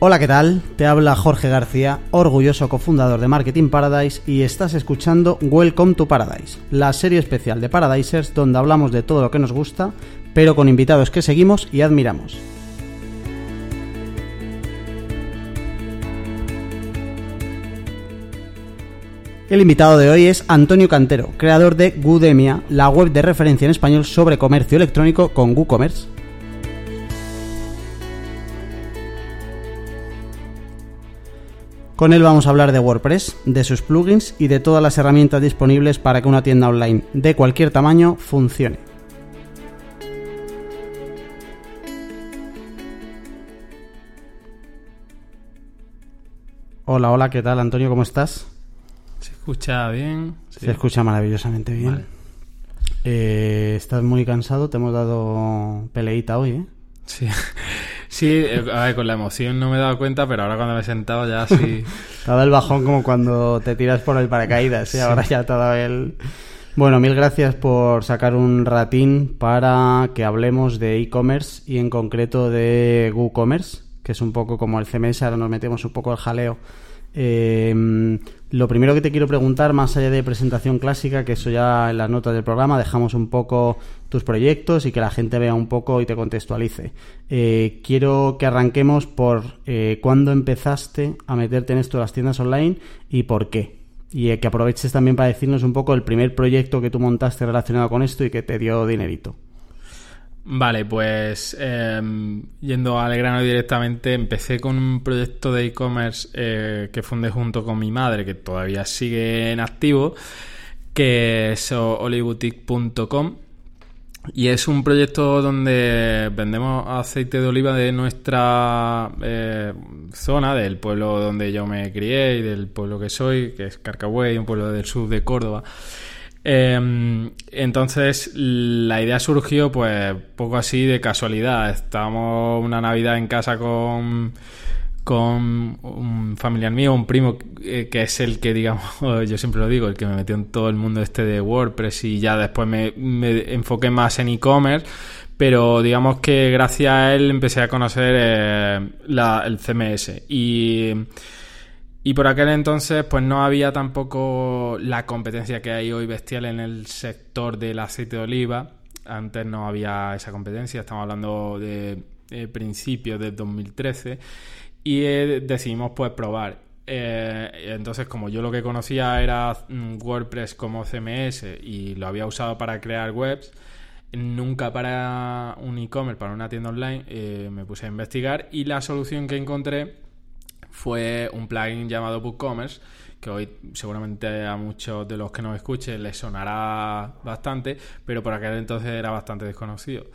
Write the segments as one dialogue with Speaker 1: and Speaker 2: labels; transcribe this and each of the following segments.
Speaker 1: Hola, ¿qué tal? Te habla Jorge García, orgulloso cofundador de Marketing Paradise y estás escuchando Welcome to Paradise, la serie especial de Paradisers donde hablamos de todo lo que nos gusta, pero con invitados que seguimos y admiramos. El invitado de hoy es Antonio Cantero, creador de Goodemia, la web de referencia en español sobre comercio electrónico con WooCommerce. Con él vamos a hablar de WordPress, de sus plugins y de todas las herramientas disponibles para que una tienda online de cualquier tamaño funcione. Hola, hola, ¿qué tal Antonio? ¿Cómo estás?
Speaker 2: ¿Se escucha bien?
Speaker 1: Sí. Se escucha maravillosamente bien. Vale. Eh, estás muy cansado, te hemos dado peleita hoy, ¿eh?
Speaker 2: Sí. Sí, eh, a ver, con la emoción no me he dado cuenta, pero ahora cuando me he sentado ya sí.
Speaker 1: te ha dado el bajón como cuando te tiras por el paracaídas, ¿sí? ahora ya te ha dado el... Bueno, mil gracias por sacar un ratín para que hablemos de e-commerce y en concreto de WooCommerce, que es un poco como el CMS, ahora nos metemos un poco el jaleo. Eh, lo primero que te quiero preguntar, más allá de presentación clásica, que eso ya en las notas del programa dejamos un poco tus proyectos y que la gente vea un poco y te contextualice. Eh, quiero que arranquemos por eh, cuándo empezaste a meterte en esto de las tiendas online y por qué. Y eh, que aproveches también para decirnos un poco el primer proyecto que tú montaste relacionado con esto y que te dio dinerito.
Speaker 2: Vale, pues eh, yendo al grano directamente, empecé con un proyecto de e-commerce eh, que fundé junto con mi madre, que todavía sigue en activo, que es oliboutique.com. Y es un proyecto donde vendemos aceite de oliva de nuestra eh, zona, del pueblo donde yo me crié y del pueblo que soy, que es Carcahuey, un pueblo del sur de Córdoba. Eh, entonces la idea surgió pues poco así de casualidad. Estábamos una Navidad en casa con, con un familiar mío, un primo eh, que es el que, digamos, yo siempre lo digo, el que me metió en todo el mundo este de WordPress y ya después me, me enfoqué más en e-commerce. Pero digamos que gracias a él empecé a conocer eh, la, el CMS. Y y por aquel entonces, pues no había tampoco la competencia que hay hoy bestial en el sector del aceite de oliva. Antes no había esa competencia, estamos hablando de principios del 2013. Y eh, decidimos pues probar. Eh, entonces, como yo lo que conocía era mm, WordPress como CMS y lo había usado para crear webs, nunca para un e-commerce, para una tienda online, eh, me puse a investigar y la solución que encontré fue un plugin llamado BookCommerce, que hoy seguramente a muchos de los que nos escuchen les sonará bastante, pero por aquel entonces era bastante desconocido.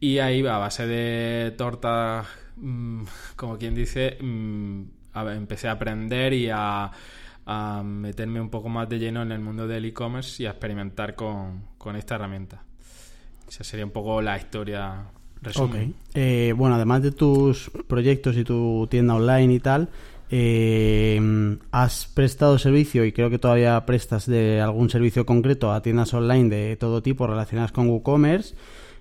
Speaker 2: Y ahí a base de tortas, mm, como quien dice, mm, empecé a aprender y a, meterme un poco más de lleno en el mundo del e-commerce y a experimentar con, con esta herramienta. Esa sería un poco la historia
Speaker 1: Resumen. Eh, bueno, además de tus proyectos y tu tienda online y tal, eh, has prestado servicio y creo que todavía prestas de algún servicio concreto a tiendas online de todo tipo relacionadas con WooCommerce.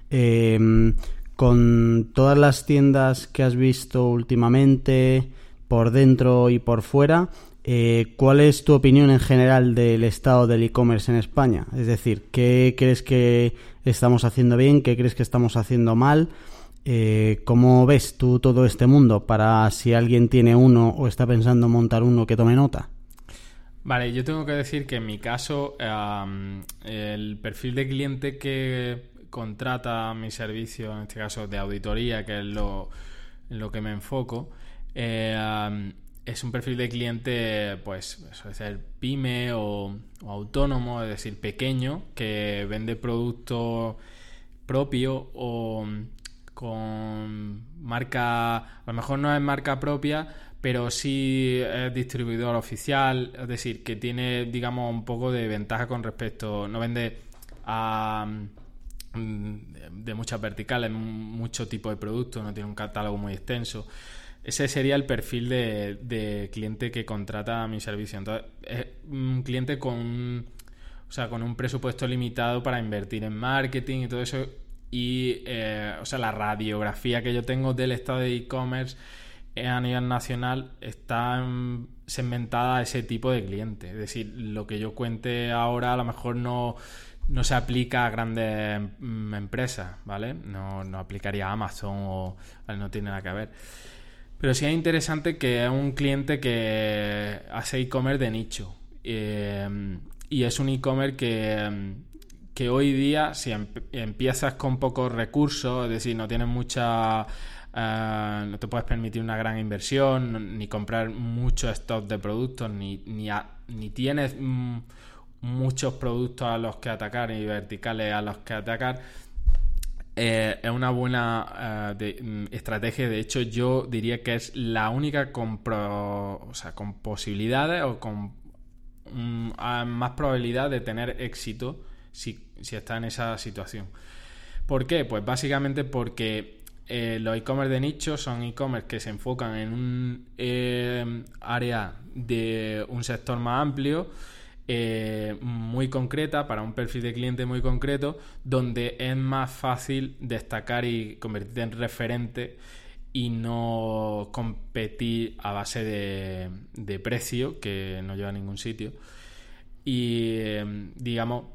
Speaker 1: Eh, con todas las tiendas que has visto últimamente, por dentro y por fuera, eh, ¿cuál es tu opinión en general del estado del e-commerce en España? Es decir, ¿qué crees que estamos haciendo bien? ¿Qué crees que estamos haciendo mal? Eh, ¿Cómo ves tú todo este mundo para si alguien tiene uno o está pensando montar uno que tome nota?
Speaker 2: Vale, yo tengo que decir que en mi caso el perfil de cliente que contrata mi servicio, en este caso de auditoría, que es lo, lo que me enfoco, eh, es un perfil de cliente, pues, suele ser pyme o, autónomo, es decir, pequeño, que vende producto propio o con marca, a lo mejor no es marca propia, pero sí es distribuidor oficial, es decir, que tiene, digamos, un poco de ventaja con respecto, no vende a de muchas verticales, mucho tipo de productos, no tiene un catálogo muy extenso. Ese sería el perfil de, cliente que contrata mi servicio. Entonces, es un cliente con, o sea, con un presupuesto limitado para invertir en marketing y todo eso. Y, eh, o sea, la radiografía que yo tengo del estado de e-commerce a nivel nacional está segmentada a ese tipo de cliente. Es decir, lo que yo cuente ahora a lo mejor no, no se aplica a grandes mm, empresas, ¿vale? No, no aplicaría a Amazon o no tiene nada que ver. Pero sí es interesante que es un cliente que hace e-commerce de nicho. Eh, y es un e-commerce que, que, hoy día, si empiezas con pocos recursos, es decir, no tienes mucha. Eh, no te puedes permitir una gran inversión, ni comprar mucho stock de productos, ni, ni, ni tienes mm, muchos productos a los que atacar y verticales a los que atacar eh, es una buena eh, mm, estrategia. De hecho, yo diría que es la única con, o sea, con posibilidades o con mm, más probabilidad de tener éxito si, está en esa situación. ¿Por qué? Pues básicamente porque eh, los e-commerce de nicho son e-commerce que se enfocan en un área de un sector más amplio eh, muy concreta, para un perfil de cliente muy concreto, donde es más fácil destacar y convertirte en referente y no competir a base de, precio, que no lleva a ningún sitio. Y em, digamos,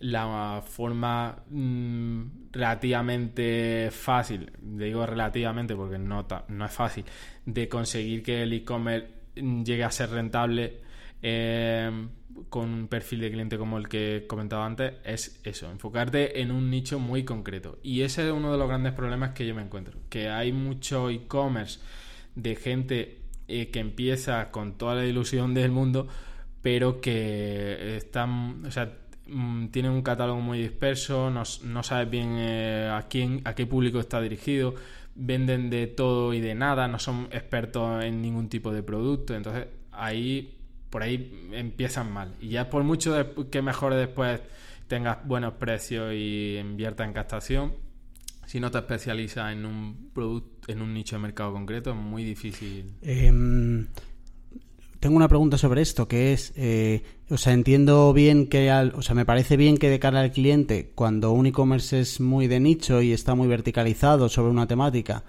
Speaker 2: la forma mm, relativamente fácil, digo relativamente porque no, no es fácil, de conseguir que el e-commerce llegue a ser rentable eh, con un perfil de cliente como el que comentaba antes es eso, enfocarte en un nicho muy concreto. Y ese es uno de los grandes problemas que yo me encuentro, que hay mucho e-commerce de gente eh, que empieza con toda la ilusión del mundo, pero que están, o sea, mm, tienen un catálogo muy disperso, no, no sabes bien eh, a quién, a qué público está dirigido, venden de todo y de nada, no son expertos en ningún tipo de producto, entonces ahí por ahí empiezan mal. Y ya por mucho que mejore después tengas buenos precios y invierta en captación, si no te especializas en un producto, en un nicho de mercado concreto, es muy difícil.
Speaker 1: Em, tengo una pregunta sobre esto, que es, eh, o sea, entiendo bien que, o sea, me parece bien que de cara al cliente, cuando un e-commerce es muy de nicho y está muy verticalizado sobre una temática,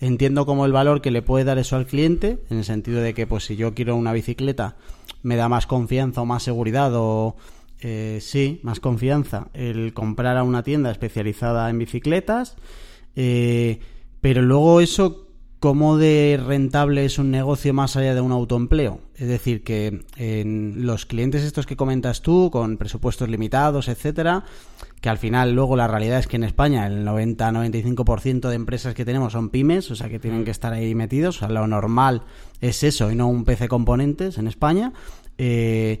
Speaker 1: entiendo como el valor que le puede dar eso al cliente, en el sentido de que, pues, si yo quiero una bicicleta, me da más confianza o más seguridad o eh, sí, más confianza el comprar a una tienda especializada en bicicletas. Eh, pero luego eso, ¿cómo de rentable es un negocio más allá de un autoempleo? Es decir, que en los clientes estos que comentas tú, con presupuestos limitados, etcétera, que al final luego la realidad es que en España el 90-95% de empresas que tenemos son pymes, o sea que tienen que estar ahí metidos, o sea, lo normal es eso y no un PC componentes en España. Eh,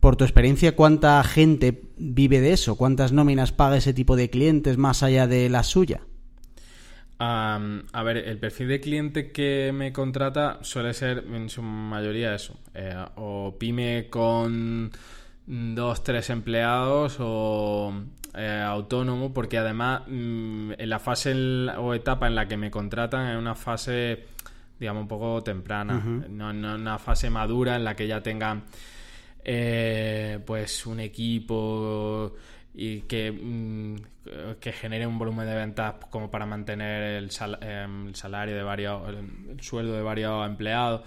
Speaker 1: por tu experiencia, ¿cuánta gente vive de eso? ¿Cuántas nóminas paga ese tipo de clientes más allá de la suya?
Speaker 2: A ver, el perfil de cliente que me contrata suele ser en su mayoría eso, eh, o pyme con dos, tres empleados o eh, autónomo, porque además mm, en la fase o etapa en la que me contratan es una fase, digamos, un poco temprana, no, una fase madura en la que ya tengan eh, pues un equipo y que, mm, que genere un volumen de ventas como para mantener el, em, el salario de varios, el, sueldo de varios empleados.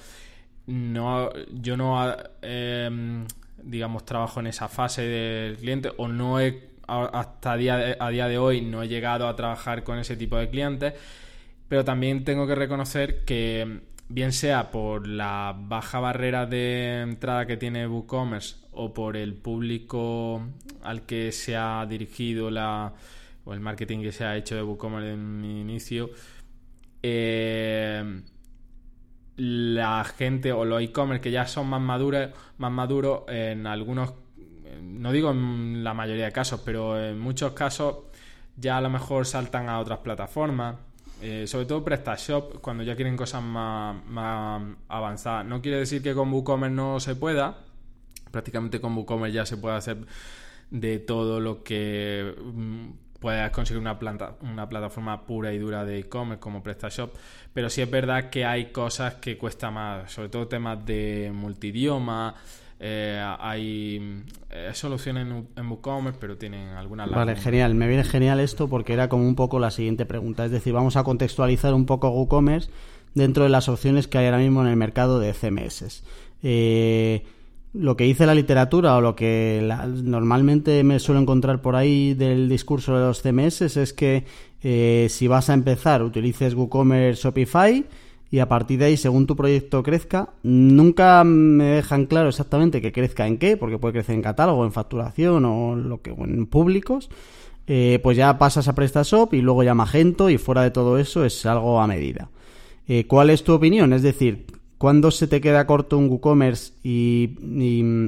Speaker 2: No, yo no eh, digamos, trabajo en esa fase del cliente o no he, hasta día, a día de hoy no he llegado a trabajar con ese tipo de clientes, pero también tengo que reconocer que bien sea por la baja barrera de entrada que tiene WooCommerce o por el público al que se ha dirigido la, o el marketing que se ha hecho de WooCommerce en mi inicio, eh, la gente o los e-commerce que ya son más maduros, más maduros en algunos, no digo en la mayoría de casos, pero en muchos casos ya a lo mejor saltan a otras plataformas. Eh, sobre todo PrestaShop, cuando ya quieren cosas más, más avanzadas. No quiere decir que con WooCommerce no se pueda. Prácticamente con WooCommerce ya se puede hacer de todo lo que mm, puedes conseguir una, planta, una plataforma pura y dura de e-commerce como PrestaShop, pero sí es verdad que hay cosas que cuesta más, sobre todo temas de multidioma. Eh, hay eh, soluciones en, WooCommerce, pero tienen algunas.
Speaker 1: Vale, genial. Me viene genial esto porque era como un poco la siguiente pregunta. Es decir, vamos a contextualizar un poco WooCommerce dentro de las opciones que hay ahora mismo en el mercado de CMS. Eh, lo que dice la literatura o lo que normalmente me suelo encontrar por ahí del discurso de los CMS es que eh, si vas a empezar utilices WooCommerce Shopify y a partir de ahí, según tu proyecto crezca, nunca me dejan claro exactamente que crezca en qué, porque puede crecer en catálogo, en facturación o, lo que, en públicos. Eh, pues ya pasas a PrestaShop y luego ya Magento y fuera de todo eso es algo a medida. Eh, ¿Cuál es tu opinión? Es decir, ¿Cuándo se te queda corto un WooCommerce? Y,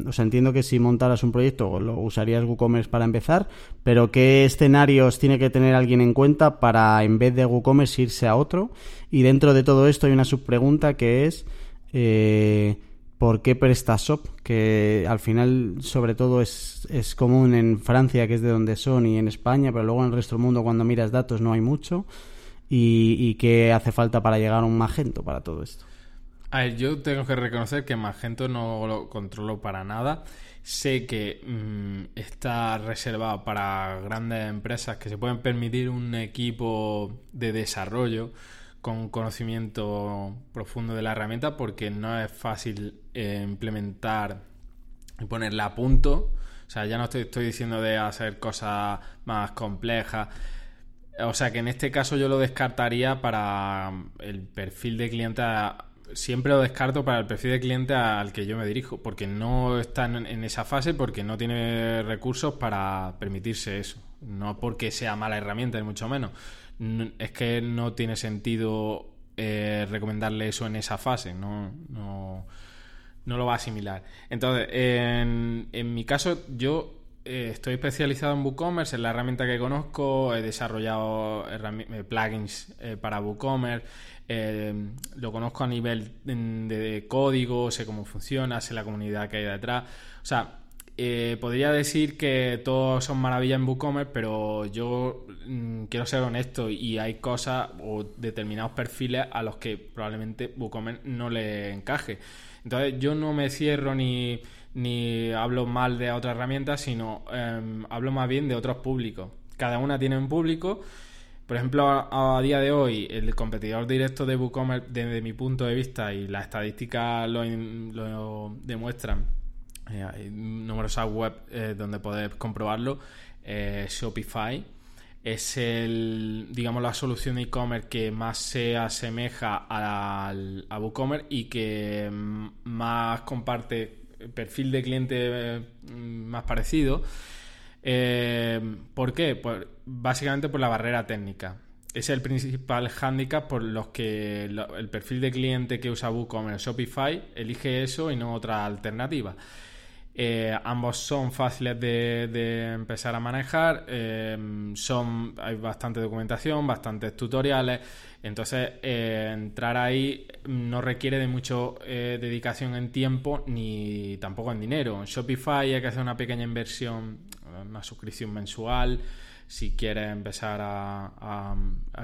Speaker 1: o sea, entiendo que si montaras un proyecto lo usarías WooCommerce para empezar, pero ¿qué escenarios tiene que tener alguien en cuenta para en vez de WooCommerce irse a otro? Y dentro de todo esto hay una subpregunta que es eh, ¿por qué PrestaShop? Que al final sobre todo es, es común en Francia, que es de donde son, y en España, pero luego en el resto del mundo cuando miras datos no hay mucho. ¿Y, y qué hace falta para llegar a un Magento para todo esto?
Speaker 2: A ver, yo tengo que reconocer que Magento no lo controlo para nada. Sé que mm, está reservado para grandes empresas que se pueden permitir un equipo de desarrollo con conocimiento profundo de la herramienta porque no es fácil eh, implementar y ponerla a punto. O sea, ya no estoy, estoy diciendo de hacer cosas más complejas. O sea que en este caso yo lo descartaría para el perfil de cliente siempre lo descarto para el perfil de cliente al que yo me dirijo, porque no está en, esa fase, porque no tiene recursos para permitirse eso. No porque sea mala herramienta, ni mucho menos. es que no tiene sentido eh, recomendarle eso en esa fase, no, no, no lo va a asimilar. Entonces, en, en mi caso, yo eh, estoy especializado en WooCommerce, es la herramienta que conozco, he desarrollado eh, plugins para WooCommerce, eh, lo conozco a nivel de, código, sé cómo funciona, sé la comunidad que hay detrás. O sea, eh, podría decir que todos son maravillas en WooCommerce, pero yo mm, quiero ser honesto y hay cosas o determinados perfiles a los que probablemente WooCommerce no le encaje. Entonces yo no me cierro ni, ni hablo mal de otras herramientas, sino em, hablo más bien de otros públicos. Cada una tiene un público por ejemplo, a, día de hoy, el competidor directo de WooCommerce, desde mi punto de vista, y las estadísticas lo, demuestran, eh, hay numerosas web eh, donde podéis comprobarlo, eh, Shopify es el, digamos, la solución de e-commerce que más se asemeja al, a WooCommerce y que mm, más comparte perfil de cliente más parecido. Eh, ¿Por qué? Pues básicamente por la barrera técnica. Es el principal hándicap por los que el perfil de cliente que usa WooCommerce Shopify elige eso y no otra alternativa. Eh, ambos son fáciles de, empezar a manejar, eh, son, hay bastante documentación, bastantes tutoriales, entonces entrar ahí no requiere de mucho dedicación en tiempo ni tampoco en dinero. En Shopify hay que hacer una pequeña inversión una suscripción mensual si quieres empezar a,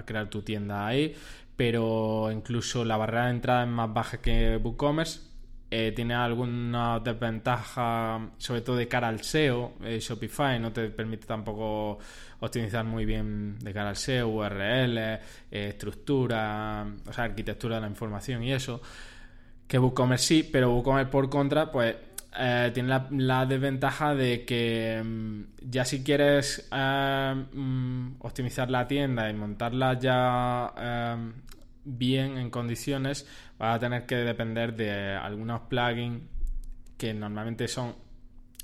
Speaker 2: crear tu tienda ahí, pero incluso la barrera de entrada es más baja que WooCommerce. Eh, tiene alguna desventaja, sobre todo de cara al SEO. Eh, Shopify no te permite tampoco optimizar muy bien de cara al SEO, URL, eh, estructura, o sea, arquitectura de la información y eso. Que WooCommerce sí, pero WooCommerce por contra, pues eh, tiene la, desventaja de que mm, ya si quieres eh, mm, optimizar la tienda y montarla ya eh, bien en condiciones, vas a tener que depender de algunos plugins que normalmente son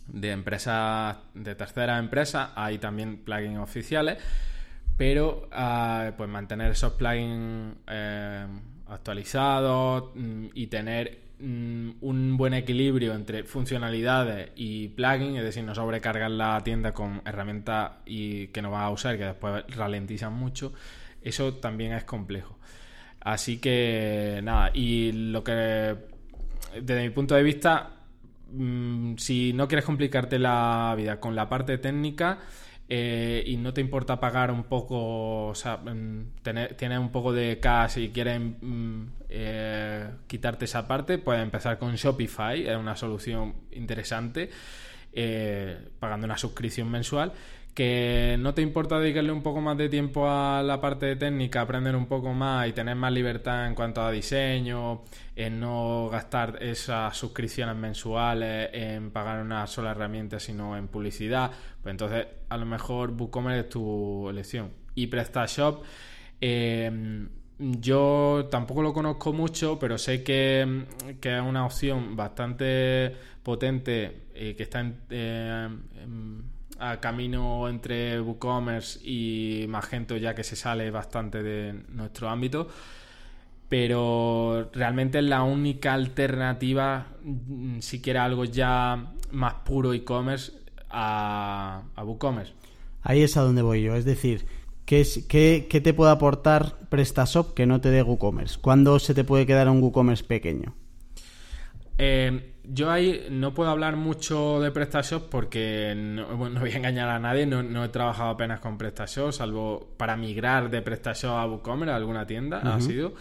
Speaker 2: de empresas, de terceras empresas, hay también plugins oficiales, pero pues mantener esos plugins actualizados mm, y tener Mm, un buen equilibrio entre funcionalidades y plugins, es decir, no sobrecargar la tienda con herramientas y que no vas a usar, que después ralentizan mucho, eso también es complejo. Así que nada, y lo que desde mi punto de vista, mm, si no quieres complicarte la vida con la parte técnica, eh, y no te importa pagar un poco, o sea, mm, tener, tienes un poco de cash y quieren mm, eh, quitarte esa parte, puedes empezar con Shopify, es una solución interesante, eh, pagando una suscripción mensual que no te importa dedicarle un poco más de tiempo a la parte técnica, aprender un poco más y tener más libertad en cuanto a diseño, en no gastar esas suscripciones mensuales en pagar una sola herramienta, sino en publicidad, pues entonces a lo mejor WooCommerce es tu elección. Y PrestaShop, eh, yo tampoco lo conozco mucho, pero sé que, es una opción bastante potente eh, que está en, eh, a camino entre WooCommerce y Magento, ya que se sale bastante de nuestro ámbito. Pero realmente es la única alternativa, mm, si quiere algo ya más puro e-commerce, a, a WooCommerce.
Speaker 1: Ahí es a donde voy yo. Es decir, ¿qué, qué, qué te puede aportar PrestaShop que no te dé WooCommerce? ¿Cuándo se te puede quedar un WooCommerce pequeño?
Speaker 2: Eh, yo ahí no puedo hablar mucho de PrestaShop porque no, voy a engañar a nadie, no, he trabajado apenas con PrestaShop, salvo para migrar de PrestaShop a WooCommerce a alguna tienda, ha sido.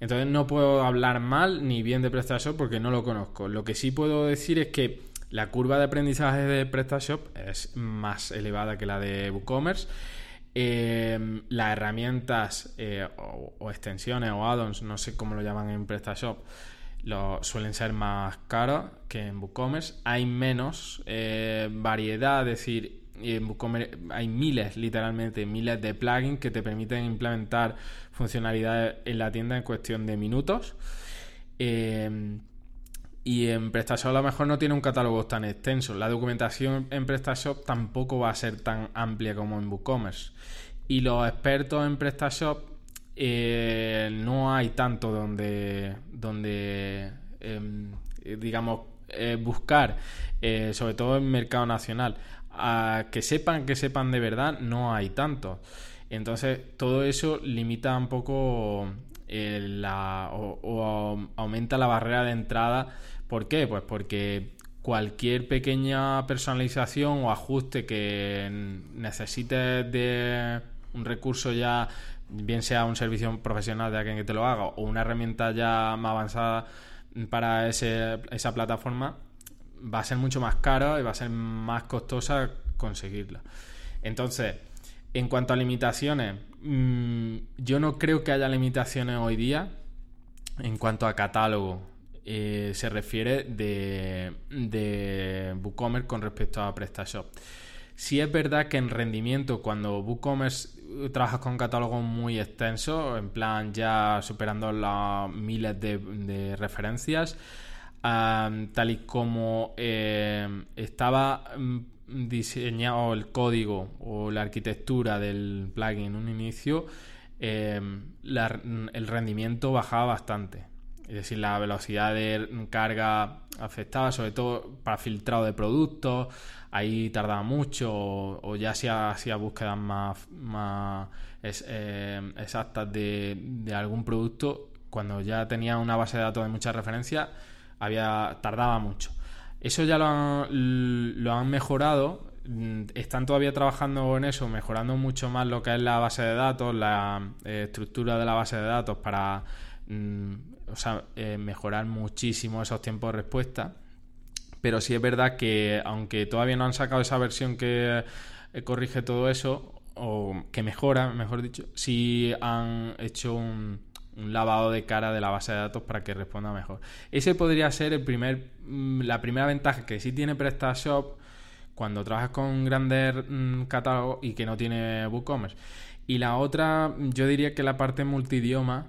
Speaker 2: Entonces no puedo hablar mal ni bien de PrestaShop porque no lo conozco. Lo que sí puedo decir es que la curva de aprendizaje de PrestaShop es más elevada que la de WooCommerce. Eh, las herramientas eh, o, extensiones o add-ons, no sé cómo lo llaman en PrestaShop, suelen ser más caros que en WooCommerce. Hay menos eh, variedad, es decir, en WooCommerce hay miles, literalmente, miles de plugins que te permiten implementar funcionalidades en la tienda en cuestión de minutos. Eh, y en PrestaShop a lo mejor no tiene un catálogo tan extenso. La documentación en PrestaShop tampoco va a ser tan amplia como en WooCommerce. Y los expertos en PrestaShop eh, no hay tanto donde, donde em, digamos, eh, buscar, eh, sobre todo en mercado nacional, a que sepan, que sepan de verdad, no hay tanto. Entonces, todo eso limita un poco la, o, aumenta la barrera de entrada. ¿Por qué? Pues porque cualquier pequeña personalización o ajuste que necesites de un recurso ya bien sea un servicio profesional de alguien que te lo haga o una herramienta ya más avanzada para ese, esa plataforma, va a ser mucho más caro y va a ser más costosa conseguirla. Entonces, en cuanto a limitaciones, mm, yo no creo que haya limitaciones hoy día en cuanto a catálogo. Eh, se refiere de, de WooCommerce con respecto a PrestaShop. Si es verdad que en rendimiento, cuando WooCommerce trabajas con catálogos muy extensos, en plan ya superando las miles de, referencias, tal y como eh, estaba mm, diseñado el código o la arquitectura del plugin en un inicio, eh, el rendimiento bajaba bastante. Es decir, la velocidad de carga afectaba, sobre todo para filtrado de productos, ahí tardaba mucho, o, ya hacía, hacía búsquedas más, más eh, exactas de, algún producto, cuando ya tenía una base de datos de muchas referencias, había, tardaba mucho. Eso ya lo han, lo han mejorado, mm, están todavía trabajando en eso, mejorando mucho más lo que es la base de datos, la eh, estructura de la base de datos para mm, eh, mejorar muchísimo esos tiempos de respuesta. Pero sí es verdad que, aunque todavía no han sacado esa versión que eh, corrige todo eso, o que mejora, mejor dicho, sí han hecho un, lavado de cara de la base de datos para que responda mejor. Ese podría ser el primer, mm, la primera ventaja que sí tiene PrestaShop cuando trabajas con grandes mm, catálogos y que no tiene WooCommerce. Y la otra, yo diría que la parte multidioma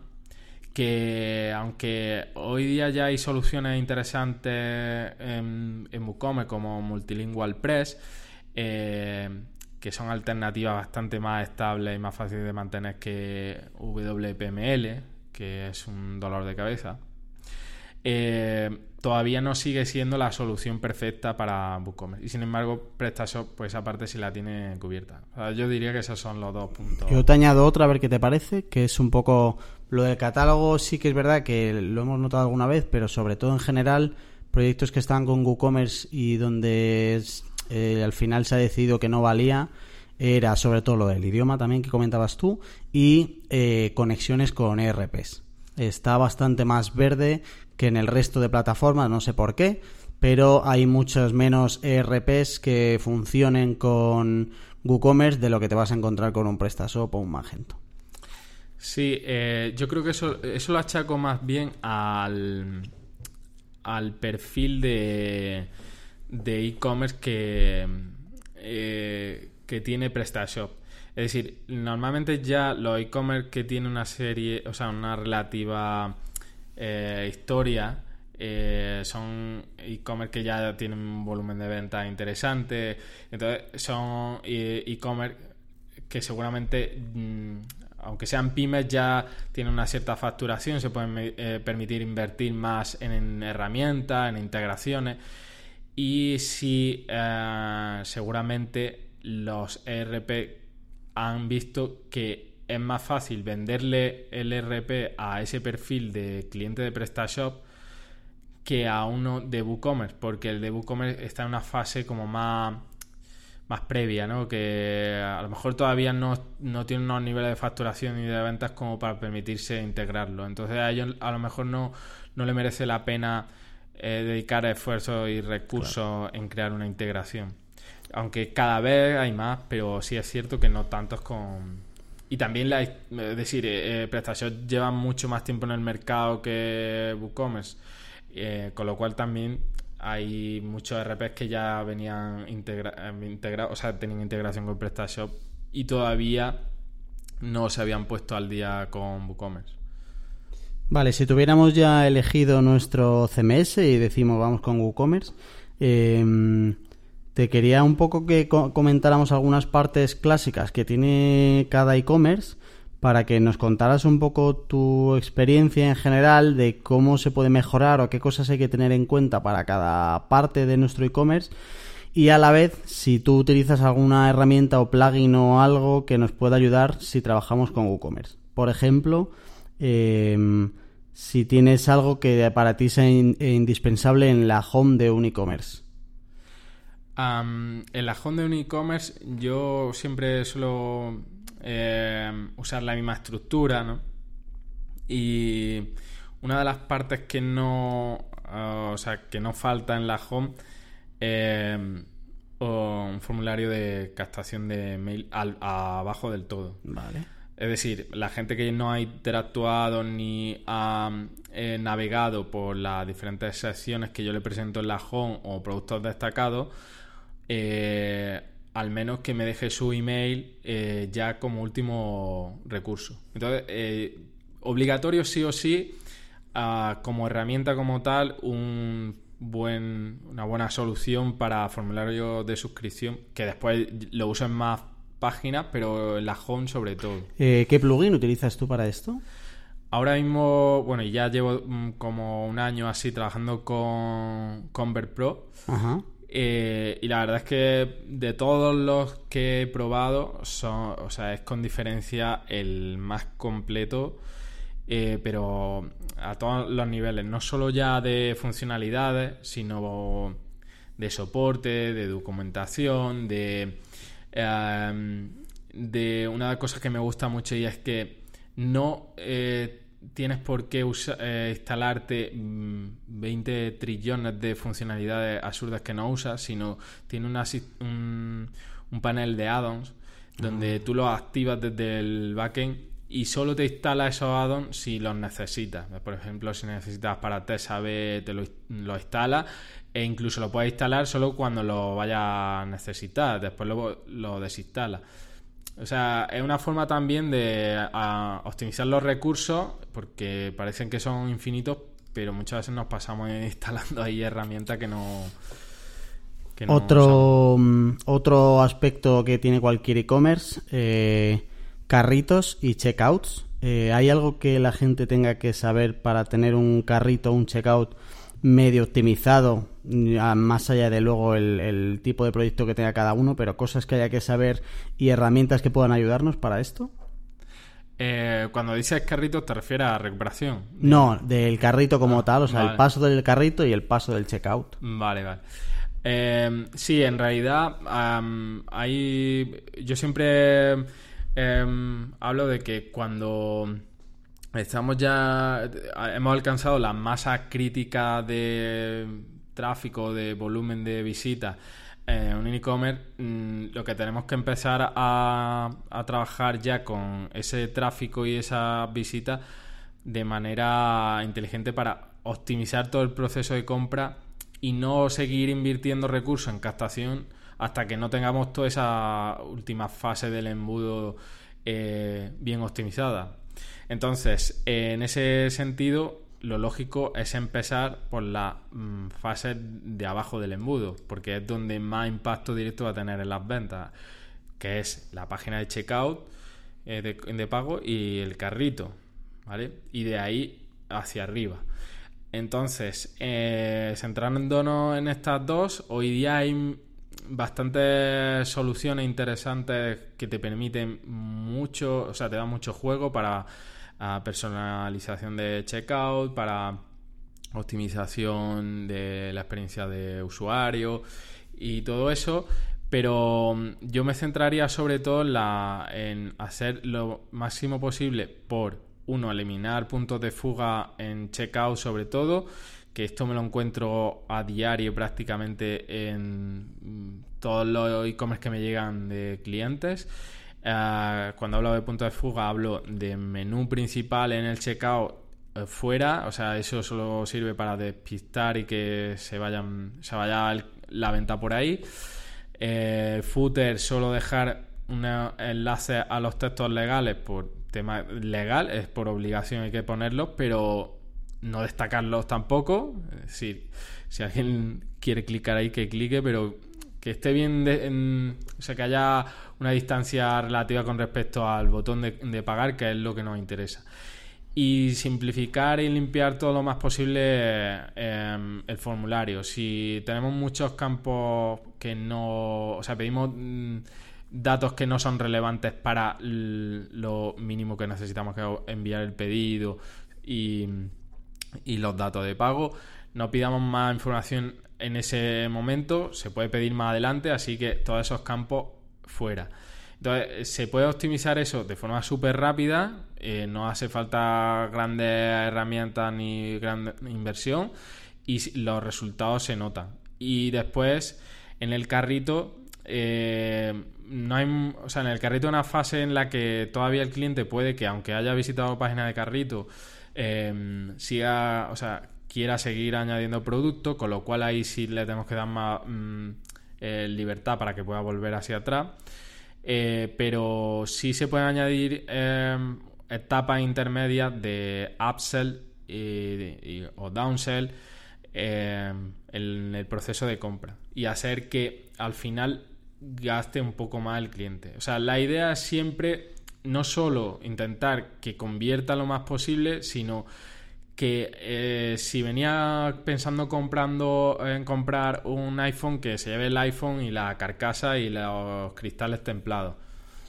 Speaker 2: que aunque hoy día ya hay soluciones interesantes en, WooCommerce como Multilingual Press, eh, que son alternativas bastante más estables y más fáciles de mantener que WPML, que es un dolor de cabeza. Eh, todavía no sigue siendo la solución perfecta para WooCommerce. Y sin embargo, PrestaShop, pues aparte sí la tiene cubierta. yo diría que esos son los dos puntos.
Speaker 1: Yo te añado otra, a ver qué te parece, que es un poco lo del catálogo, sí que es verdad que lo hemos notado alguna vez, pero sobre todo en general, proyectos que están con WooCommerce y donde eh, al final se ha decidido que no valía era sobre todo lo del idioma también que comentabas tú y eh, conexiones con ERPs. Está bastante más verde que en el resto de plataformas, no sé por qué, pero hay muchos menos ERPs que funcionen con WooCommerce de lo que te vas a encontrar con un PrestaShop o un Magento.
Speaker 2: Sí, eh, yo creo que eso, eso lo achaco más bien al, al perfil de e-commerce que, eh, que tiene PrestaShop. Es decir, normalmente ya los e-commerce que tienen una serie, o sea, una relativa eh, historia, eh, son e-commerce que ya tienen un volumen de venta interesante. Entonces, son e-commerce que seguramente, mm, aunque sean pymes, ya tienen una cierta facturación, se pueden permitir invertir más en herramientas, en integraciones. Y si eh, seguramente los ERP han visto que es más fácil venderle el ERP a ese perfil de cliente de PrestaShop que a uno de WooCommerce, porque el de WooCommerce está en una fase como más, más previa, ¿no? que a lo mejor todavía no, no tiene unos niveles de facturación y de ventas como para permitirse integrarlo. Entonces a ellos a lo mejor no, no le merece la pena eh, dedicar esfuerzos y recursos en crear una integración. Aunque cada vez hay más, pero sí es cierto que no tantos con... Y también, la, es decir, eh, eh PrestaShop lleva mucho más tiempo en el mercado que WooCommerce, eh, con lo cual también hay muchos RPs que ya venían integrados, o sea, tenían integración con PrestaShop y todavía no se habían puesto al día con WooCommerce.
Speaker 1: Vale, si tuviéramos ya elegido nuestro CMS y decimos vamos con WooCommerce, em, te quería un poco que comentáramos algunas partes clásicas que tiene cada e-commerce para que nos contaras un poco tu experiencia en general de cómo se puede mejorar o qué cosas hay que tener en cuenta para cada parte de nuestro e-commerce y a la vez si tú utilizas alguna herramienta o plugin o algo que nos pueda ayudar si trabajamos con WooCommerce. Por ejemplo, Em, si tienes algo que para ti sea indispensable en la home de un e-commerce.
Speaker 2: En la home de un e-commerce yo siempre suelo em, usar la misma estructura, ¿no? Y una de las partes que no, o sea, que no falta en la home em, o un formulario de captación de mail abajo del todo.
Speaker 1: Vale.
Speaker 2: Es decir, la gente que no ha interactuado ni ha eh, navegado por las diferentes secciones que yo le presento en la home o productos destacados, eh, al menos que me deje su email eh, ya como último recurso. Entonces, obligatorio sí o sí, ah, como herramienta como tal, un buen, una buena solución para formulario de suscripción, que después lo uso en más páginas, pero en la home sobre todo.
Speaker 1: Eh, ¿Qué plugin utilizas tú para esto?
Speaker 2: Ahora mismo, bueno, ya llevo mm, como un año así trabajando con Convert Pro. Eh, y la verdad es que de todos los que he probado, son, o sea, es con diferencia el más completo, eh, pero a todos los niveles, no solo ya de funcionalidades, sino de soporte, de documentación, de Em, de una de las cosas que me gusta mucho y es que no eh, tienes por qué eh, instalarte 20 mm, trillones de funcionalidades absurdas que no usas, sino tiene un, panel de add-ons donde tú los activas desde el backend y solo te instala esos add-ons si los necesitas. Por ejemplo, si necesitas para test AB, te lo, lo instala e incluso lo puedes instalar solo cuando lo vayas a necesitar, después lo, lo desinstala. O sea, es una forma también de optimizar los recursos, porque parecen que son infinitos, pero muchas veces nos pasamos instalando ahí herramientas que no...
Speaker 1: otro, mm, otro aspecto que tiene cualquier e-commerce, eh, carritos y checkouts. Eh, ¿Hay algo que la gente tenga que saber para tener un carrito o un checkout medio optimizado, más allá de luego el, tipo de proyecto que tenga cada uno, pero cosas que haya que saber y herramientas que puedan ayudarnos para esto?
Speaker 2: Eh, cuando dices carrito, ¿te refieres a recuperación?
Speaker 1: No, del carrito como ah, tal, o sea, el paso del carrito y el paso del checkout.
Speaker 2: Vale, vale. Eh, sí, en realidad, hay. Yo siempre em, hablo de que cuando estamos ya, hemos alcanzado la masa crítica de tráfico, de volumen de visitas en un e-commerce, mm, lo que tenemos que empezar a, a trabajar ya con ese tráfico y esa visita de manera inteligente para optimizar todo el proceso de compra y no seguir invirtiendo recursos en captación hasta que no tengamos toda esa última fase del embudo eh, bien optimizada. Entonces, en ese sentido, lo lógico es empezar por la mm, fase de abajo del embudo, porque es donde más impacto directo va a tener en las ventas, que es la página de checkout eh, de, pago y el carrito, ¿vale? Y de ahí hacia arriba. Entonces, eh, centrándonos en estas dos, hoy día hay bastantes soluciones interesantes que te permiten mucho, o sea, te dan mucho juego para personalización de checkout, para optimización de la experiencia de usuario y todo eso. Pero yo me centraría sobre todo en, en hacer lo máximo posible por, uno, eliminar puntos de fuga en checkout sobre todo, que esto me lo encuentro a diario prácticamente en todos los e-commerce que me llegan de clientes. Eh, cuando hablo de punto de fuga, hablo de menú principal en el checkout eh, fuera, o sea, eso solo sirve para despistar y que se vayan, se vaya la venta por ahí. Eh, footer, solo dejar un enlace a los textos legales por tema legal, es por obligación hay que ponerlos, pero no destacarlos tampoco. Es si alguien quiere clicar ahí, que clique, pero que esté bien, de, o sea, que haya una distancia relativa con respecto al botón de, pagar, que es lo que nos interesa. Y simplificar y limpiar todo lo más posible em, el formulario. Si tenemos muchos campos que no, o sea, pedimos mm, datos que no son relevantes para lo mínimo que necesitamos que enviar el pedido y, y los datos de pago, no pidamos más información en ese momento, se puede pedir más adelante, así que todos esos campos fuera. Entonces, se puede optimizar eso de forma súper rápida, eh, no hace falta grandes herramientas ni gran inversión y los resultados se notan. Y después, en el carrito, eh, no hay, o sea, en el carrito una fase en la que todavía el cliente puede que, aunque haya visitado página de carrito, eh, siga, o sea, quiera seguir añadiendo producto, con lo cual ahí sí le tenemos que dar más mm, eh, libertad para que pueda volver hacia atrás. Eh, pero sí se pueden añadir em, etapas intermedias de upsell o downsell en el proceso de compra y hacer que al final gaste un poco más el cliente. O sea, la idea es siempre no solo intentar que convierta lo más posible, sino que eh, si venía pensando comprando en comprar un iPhone, que se lleve el iPhone y la carcasa y los cristales templados.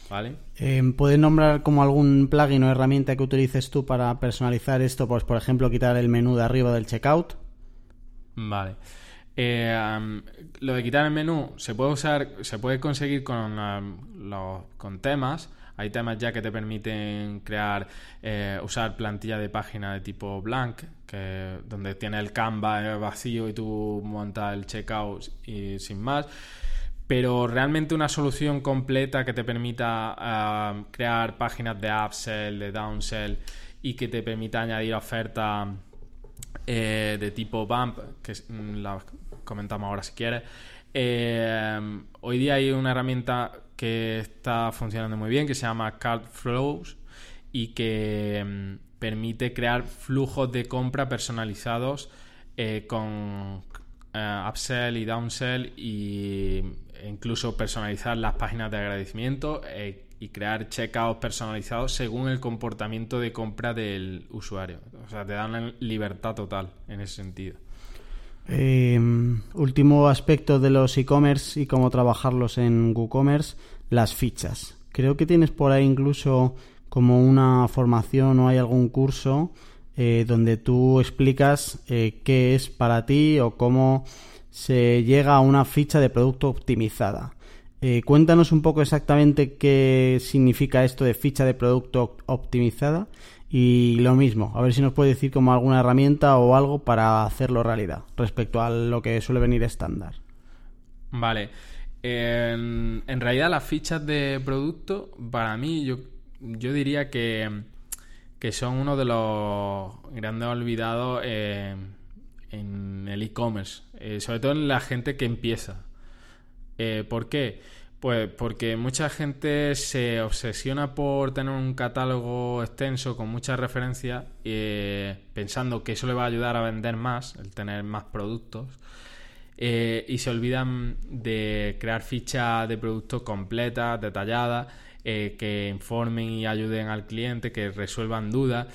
Speaker 2: ¿Vale?
Speaker 1: Eh, ¿Puedes nombrar como algún plugin o herramienta que utilices tú para personalizar esto? Pues, por ejemplo, quitar el menú de arriba del checkout.
Speaker 2: Vale. Eh, lo de quitar el menú se puede usar, se puede conseguir con, los, con temas hay temas ya que te permiten crear, eh, usar plantilla de página de tipo blank, que, donde tiene el Canva vacío y tú montas el checkout y sin más. Pero realmente una solución completa que te permita ah, crear páginas de upsell, de downsell y que te permita añadir ofertas eh, de tipo bump, que mm, la comentamos ahora si quieres. Eh, hoy día hay una herramienta que está funcionando muy bien, que se llama Card Flows y que mm, permite crear flujos de compra personalizados eh, con eh, upsell y downsell y, e incluso personalizar las páginas de agradecimiento eh, y crear checkouts personalizados según el comportamiento de compra del usuario. O sea, te dan libertad total en ese sentido.
Speaker 1: Em, último aspecto de los e-commerce y cómo trabajarlos en WooCommerce, las fichas. Creo que tienes por ahí incluso como una formación o hay algún curso eh, donde tú explicas eh, qué es para ti o cómo se llega a una ficha de producto optimizada. Eh, cuéntanos un poco exactamente qué significa esto de ficha de producto optimizada Y lo mismo, a ver si nos puede decir como alguna herramienta o algo para hacerlo realidad respecto a lo que suele venir estándar.
Speaker 2: Vale. En, realidad las fichas de producto, para mí, yo, yo diría que, que son uno de los grandes olvidados en el e-commerce, eh, sobre todo en la gente que empieza. Eh, ¿Por qué? Pues porque mucha gente se obsesiona por tener un catálogo extenso con muchas referencias, eh, pensando que eso le va a ayudar a vender más, el tener más productos, y se olvidan de crear fichas de productos completas, detalladas, que informen y ayuden al cliente, que resuelvan dudas,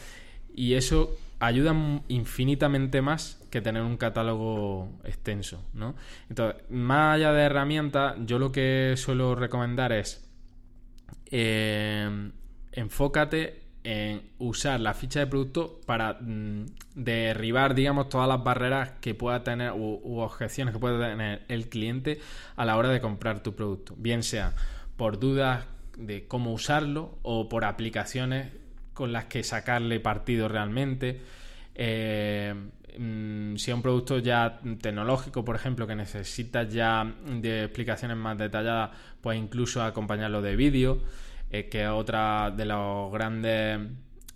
Speaker 2: y eso ayuda infinitamente más que tener un catálogo extenso, ¿no? Entonces, más allá de herramientas, yo lo que suelo recomendar es eh, enfócate en usar la ficha de producto para mm, derribar, digamos, todas las barreras que pueda tener u, objeciones que pueda tener el cliente a la hora de comprar tu producto. Bien sea por dudas de cómo usarlo o por aplicaciones con las que sacarle partido realmente. Eh, Mm, si es un producto ya tecnológico, por ejemplo, que necesita ya de explicaciones más detalladas, pues incluso acompañarlo de vídeo, eh, que es otra de los grandes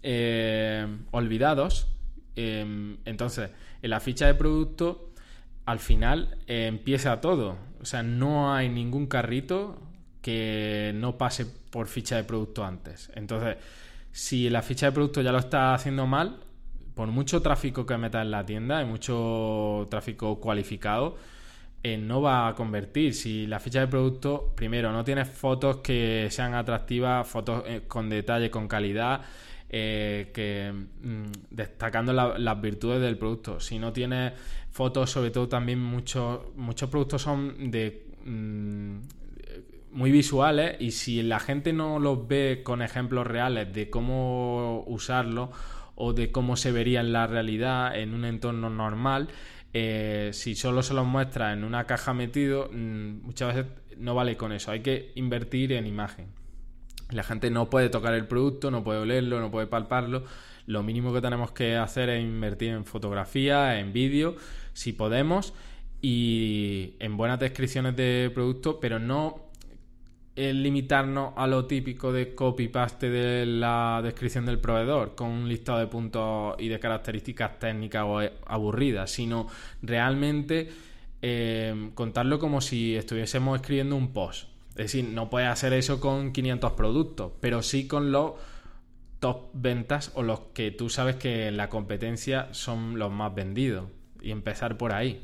Speaker 2: eh, olvidados. Em, entonces, en la ficha de producto, al final empieza todo. O sea, no hay ningún carrito que no pase por ficha de producto antes. Entonces, si la ficha de producto ya lo está haciendo mal, por mucho tráfico que meta en la tienda, hay mucho tráfico cualificado, eh, no va a convertir. Si la ficha de producto, primero, no tienes fotos que sean atractivas, fotos eh, con detalle, con calidad, eh, que mm, destacando las virtudes del producto. Si no tienes fotos, sobre todo también muchos, muchos productos son de... Mm, muy visuales y si la gente no los ve con ejemplos reales de cómo usarlo o de cómo se vería en la realidad en un entorno normal. Eh, si solo se los muestra en una caja metido, mm, muchas veces no vale con eso. Hay que invertir en imagen. La gente no puede tocar el producto, no puede olerlo, no puede palparlo. Lo mínimo que tenemos que hacer es invertir en fotografía, en vídeo, si podemos, y en buenas descripciones de producto, pero no el limitarnos a lo típico de copy-paste de la descripción del proveedor, con un listado de puntos y de características técnicas aburridas, sino realmente eh, contarlo como si estuviésemos escribiendo un post. Es decir, no puedes hacer eso con 500 productos, pero sí con los top ventas o los que tú sabes que en la competencia son los más vendidos y empezar por ahí.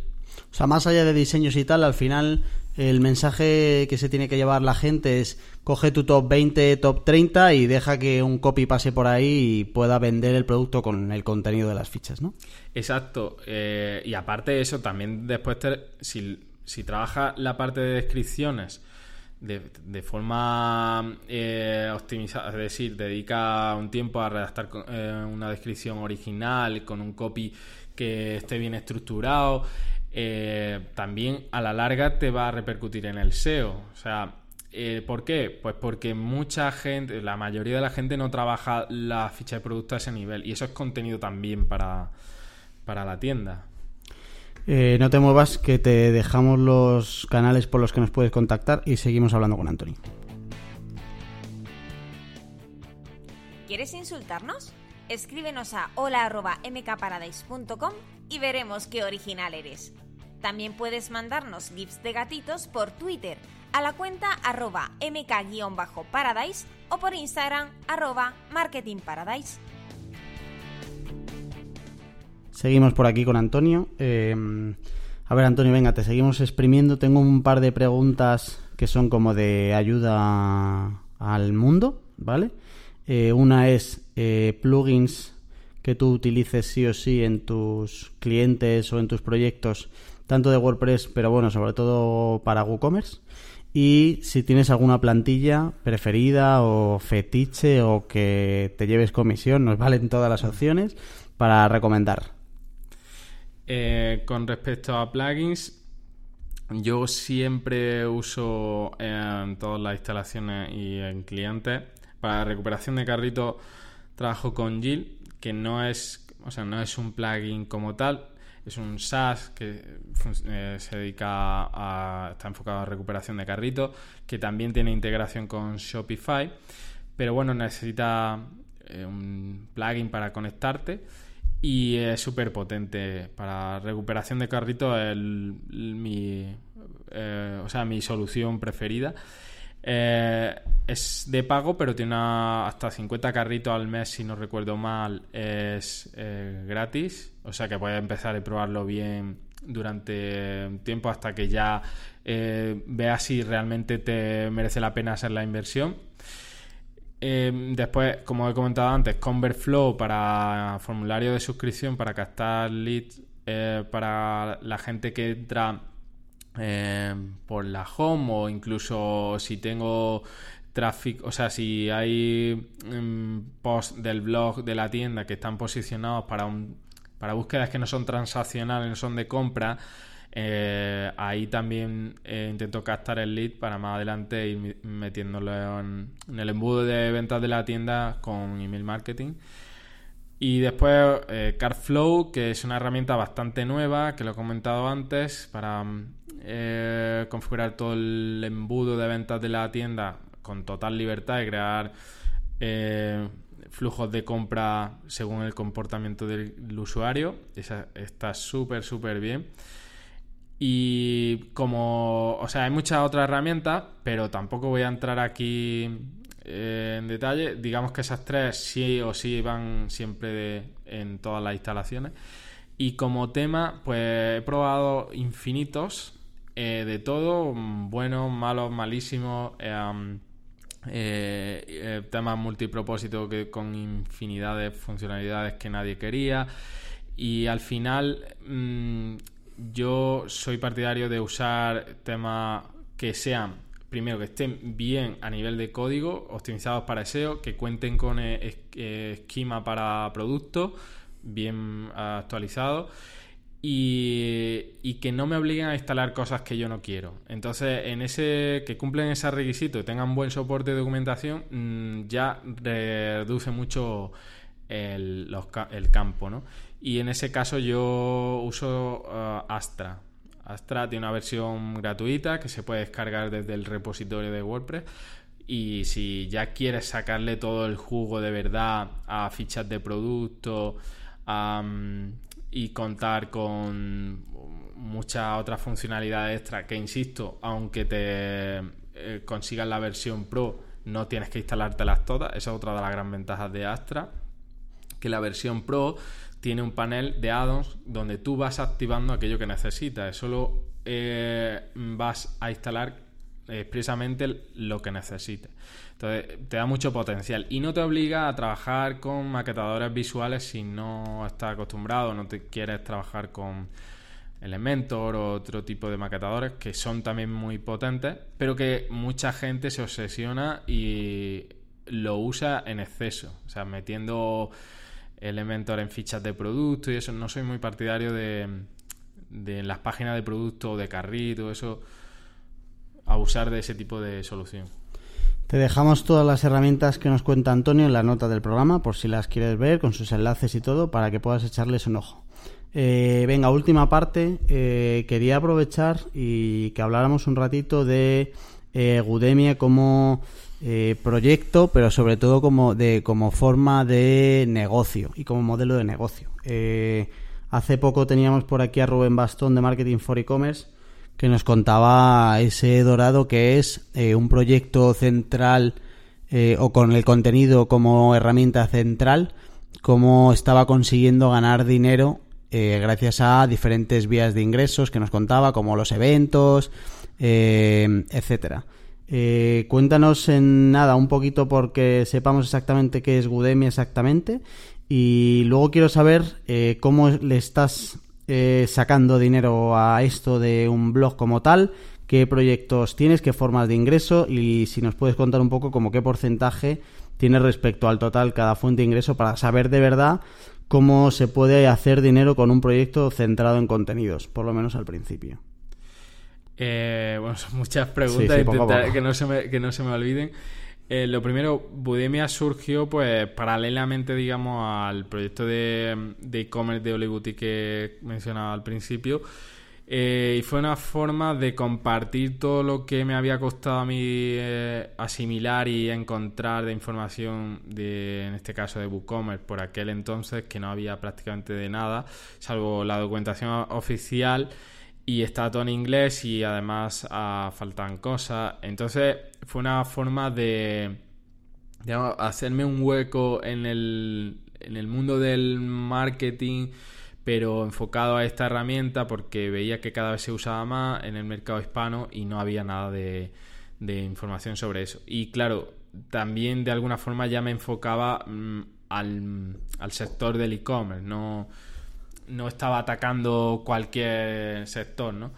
Speaker 1: O sea, más allá de diseños y tal, al final el mensaje que se tiene que llevar la gente es coge tu top 20, top 30 y deja que un copy pase por ahí y pueda vender el producto con el contenido de las fichas, ¿no?
Speaker 2: Exacto. Eh, y aparte de eso, también después, si, si trabaja la parte de descripciones de, forma eh, optimizada, es decir, dedica un tiempo a redactar eh, una descripción original con un copy que esté bien estructurado, eh, también a la larga te va a repercutir en el SEO. O sea, eh, ¿por qué? Pues porque mucha gente, la mayoría de la gente no trabaja la ficha de producto a ese nivel y eso es contenido también para, la tienda.
Speaker 1: Eh, no te muevas, que te dejamos los canales por los que nos puedes contactar y seguimos hablando con Antonio.
Speaker 3: ¿Quieres insultarnos? Escríbenos a hola.mkparadise.com y veremos qué original eres. También puedes mandarnos gifs de gatitos por Twitter a la cuenta arroba mk-paradise o por Instagram arroba marketingparadise.
Speaker 1: Seguimos por aquí con Antonio. Eh, a ver, Antonio, venga, te seguimos exprimiendo. Tengo un par de preguntas que son como de ayuda al mundo, ¿vale? Eh, una es eh, plugins que tú utilices sí o sí en tus clientes o en tus proyectos tanto de WordPress, pero bueno, sobre todo para WooCommerce. Y si tienes alguna plantilla preferida o fetiche o que te lleves comisión, nos valen todas las opciones para recomendar.
Speaker 2: Eh, con respecto a plugins, yo siempre uso en todas las instalaciones y en clientes para recuperación de carrito trabajo con Jill, que no es, o sea, no es un plugin como tal, es un SaaS que eh, se dedica a, está enfocado a recuperación de carritos, que también tiene integración con Shopify, pero bueno, necesita eh, un plugin para conectarte y es súper potente para recuperación de carritos es mi, eh, o sea, mi solución preferida. Eh, es de pago, pero tiene hasta 50 carritos al mes, si no recuerdo mal, es eh, gratis. O sea que puedes empezar a probarlo bien durante un tiempo hasta que ya eh, veas si realmente te merece la pena hacer la inversión. después, como he comentado antes, Convertflow para formulario de suscripción para captar leads para la gente que entra eh, por la home o incluso si tengo tráfico, o sea, si hay um, posts del blog de la tienda que están posicionados para un para búsquedas que no son transaccionales, no son de compra, eh, ahí también eh, intento captar el lead para más adelante ir metiéndolo en, el embudo de ventas de la tienda con email marketing. Y después eh, CarFlow, que es una herramienta bastante nueva, que lo he comentado antes, para eh, configurar todo el embudo de ventas de la tienda con total libertad y crear eh, flujos de compra según el comportamiento del, usuario. Esa está súper, súper bien. Y como, o sea, hay muchas otras herramientas, pero tampoco voy a entrar aquí eh, en detalle. Digamos que esas tres sí o sí van siempre en todas las instalaciones. Y como tema, pues he probado infinitos eh, de todo, buenos, malos, malísimos. Eh, temas multipropósito que con infinidad de funcionalidades que nadie quería. Y al final, mm, yo soy partidario de usar temas que sean primero que estén bien a nivel de código, optimizados para SEO, que cuenten con eh, eh, esquema para productos bien actualizado y, que no me obliguen a instalar cosas que yo no quiero. Entonces, en ese que cumplen ese requisito y tengan buen soporte de documentación, mm, ya reduce mucho el, campo, ¿no? Y en ese caso yo uso uh, Astra. Astra tiene una versión gratuita que se puede descargar desde el repositorio de WordPress. Y si ya quieres sacarle todo el jugo de verdad a fichas de producto y contar con muchas otras funcionalidades extra que, insisto, aunque te eh, consigas la versión Pro, no tienes que instalártelas todas. Esa es otra de las grandes ventajas de Astra. Que la versión Pro tiene un panel de addons donde tú vas activando aquello que necesitas. Solo eh, vas a instalar expresamente lo que necesites. Entonces, te da mucho potencial y no te obliga a trabajar con maquetadores visuales si no estás acostumbrado, no te quieres trabajar con Elementor o otro tipo de maquetadores que son también muy potentes, pero que mucha gente se obsesiona y lo usa en exceso, o sea, metiendo Elementor en fichas de producto y eso. No soy muy partidario de, las páginas de producto o de carrito, eso, abusar de ese tipo de solución.
Speaker 1: Te dejamos todas las herramientas que nos cuenta Antonio en la nota del programa, por si las quieres ver, con sus enlaces y todo, para que puedas echarles un ojo. Eh, venga, última parte. Eh, quería aprovechar y que habláramos un ratito de eh, Gudemia como eh, proyecto, pero sobre todo como, de, como forma de negocio y como modelo de negocio. Eh, hace poco teníamos por aquí a Rubén Bastón de Marketing for E-Commerce que nos contaba ese dorado que es eh, un proyecto central o con el contenido como herramienta central, cómo estaba consiguiendo ganar dinero gracias a diferentes vías de ingresos que nos contaba, como los eventos, etcétera. Eh, cuéntanos en nada un poquito porque sepamos exactamente qué es Gudemi exactamente y luego quiero saber eh, cómo le estás eh, sacando dinero a esto de un blog como tal, qué proyectos tienes, qué formas de ingreso y si nos puedes contar un poco como qué porcentaje tienes respecto al total cada fuente de ingreso para saber de verdad cómo se puede hacer dinero con un proyecto centrado en contenidos, por lo menos al principio.
Speaker 2: Eh, bueno, son muchas preguntas, que, no se me, que no se me olviden. Eh, lo primero, Budemia surgió pues paralelamente, digamos, al proyecto de e-commerce de, Oli que mencionaba al principio. Eh, y fue una forma de compartir todo lo que me había costado a mí eh, asimilar y encontrar de información de, en este caso de WooCommerce por aquel entonces que no había prácticamente de nada, salvo la documentación oficial y está todo en inglés y además ah, faltan cosas. Entonces fue una forma de hacerme un hueco en el, en el mundo del marketing pero enfocado a esta herramienta porque veía que cada vez se usaba más en el mercado hispano y no había nada de, información sobre eso. Y claro, también de alguna forma ya me enfocaba mm, al, sector del e-commerce, no, no estaba atacando cualquier sector, ¿no?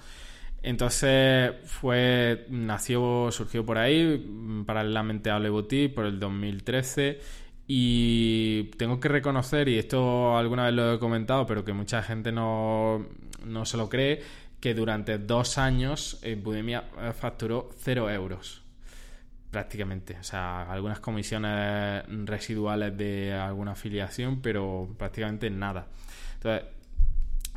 Speaker 2: Entonces fue, nació, surgió por ahí, mm, paralelamente a Boutique por el 2013 y tengo que reconocer, y esto alguna vez lo he comentado, pero que mucha gente no, se lo cree, que durante dos años eh, Budemia eh, facturó cero euros. Prácticamente. O sea, algunas comisiones residuales de alguna afiliación, pero prácticamente nada. Entonces,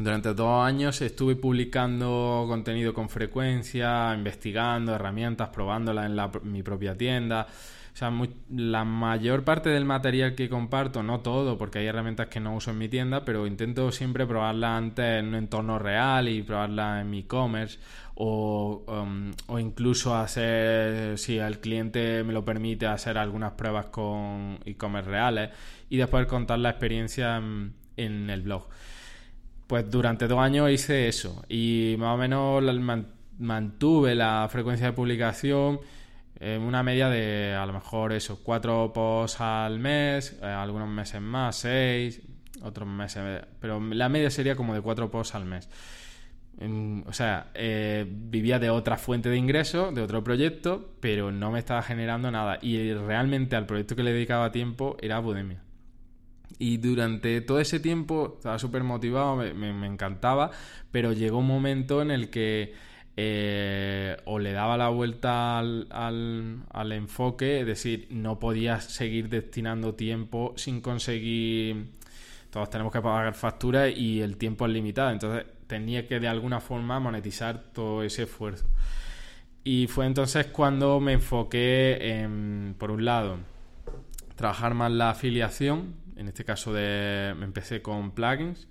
Speaker 2: durante dos años estuve publicando contenido con frecuencia, investigando herramientas, probándolas en mi propia tienda. O sea, la mayor parte del material que comparto, no todo, porque hay herramientas que no uso en mi tienda, pero intento siempre probarla antes en un entorno real y probarla en mi e-commerce o, um, o incluso hacer, si el cliente me lo permite, hacer algunas pruebas con e-commerce reales y después contar la experiencia en, en el blog. Pues durante dos años hice eso y más o menos mantuve la frecuencia de publicación una media de a lo mejor eso, cuatro posts al mes, eh, algunos meses más, seis, otros meses, pero la media sería como de cuatro posts al mes. o sea, eh, vivía de otra fuente de ingreso, de otro proyecto, pero no me estaba generando nada. Y realmente al proyecto que le dedicaba tiempo era Budemia. Y durante todo ese tiempo estaba súper motivado, me encantaba, pero llegó un momento en el que eh, o le daba la vuelta al, al, enfoque, es decir, no podía seguir destinando tiempo sin conseguir... Todos tenemos que pagar facturas y el tiempo es limitado, entonces tenía que de alguna forma monetizar todo ese esfuerzo. Y fue entonces cuando me enfoqué en, por un lado, trabajar más la afiliación, en este caso de, empecé con plugins.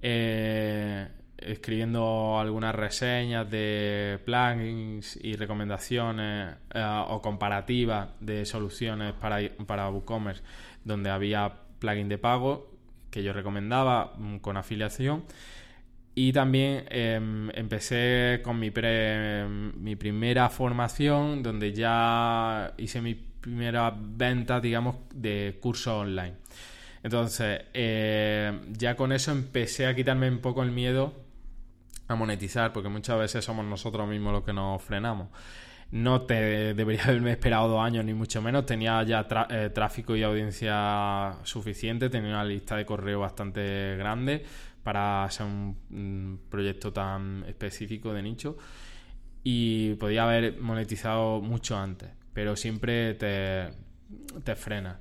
Speaker 2: Eh, escribiendo algunas reseñas de plugins y recomendaciones eh, o comparativas de soluciones para, para WooCommerce donde había plugin de pago que yo recomendaba mm, con afiliación y también em, empecé con mi, mi primera formación donde ya hice mi primera venta digamos de curso online entonces eh, ya con eso empecé a quitarme un poco el miedo a monetizar, porque muchas veces somos nosotros mismos los que nos frenamos. No te debería haberme esperado dos años, ni mucho menos. Tenía ya eh, tráfico y audiencia suficiente, tenía una lista de correo bastante grande para ser un, proyecto tan específico de nicho. Y podía haber monetizado mucho antes, pero siempre te, te frena.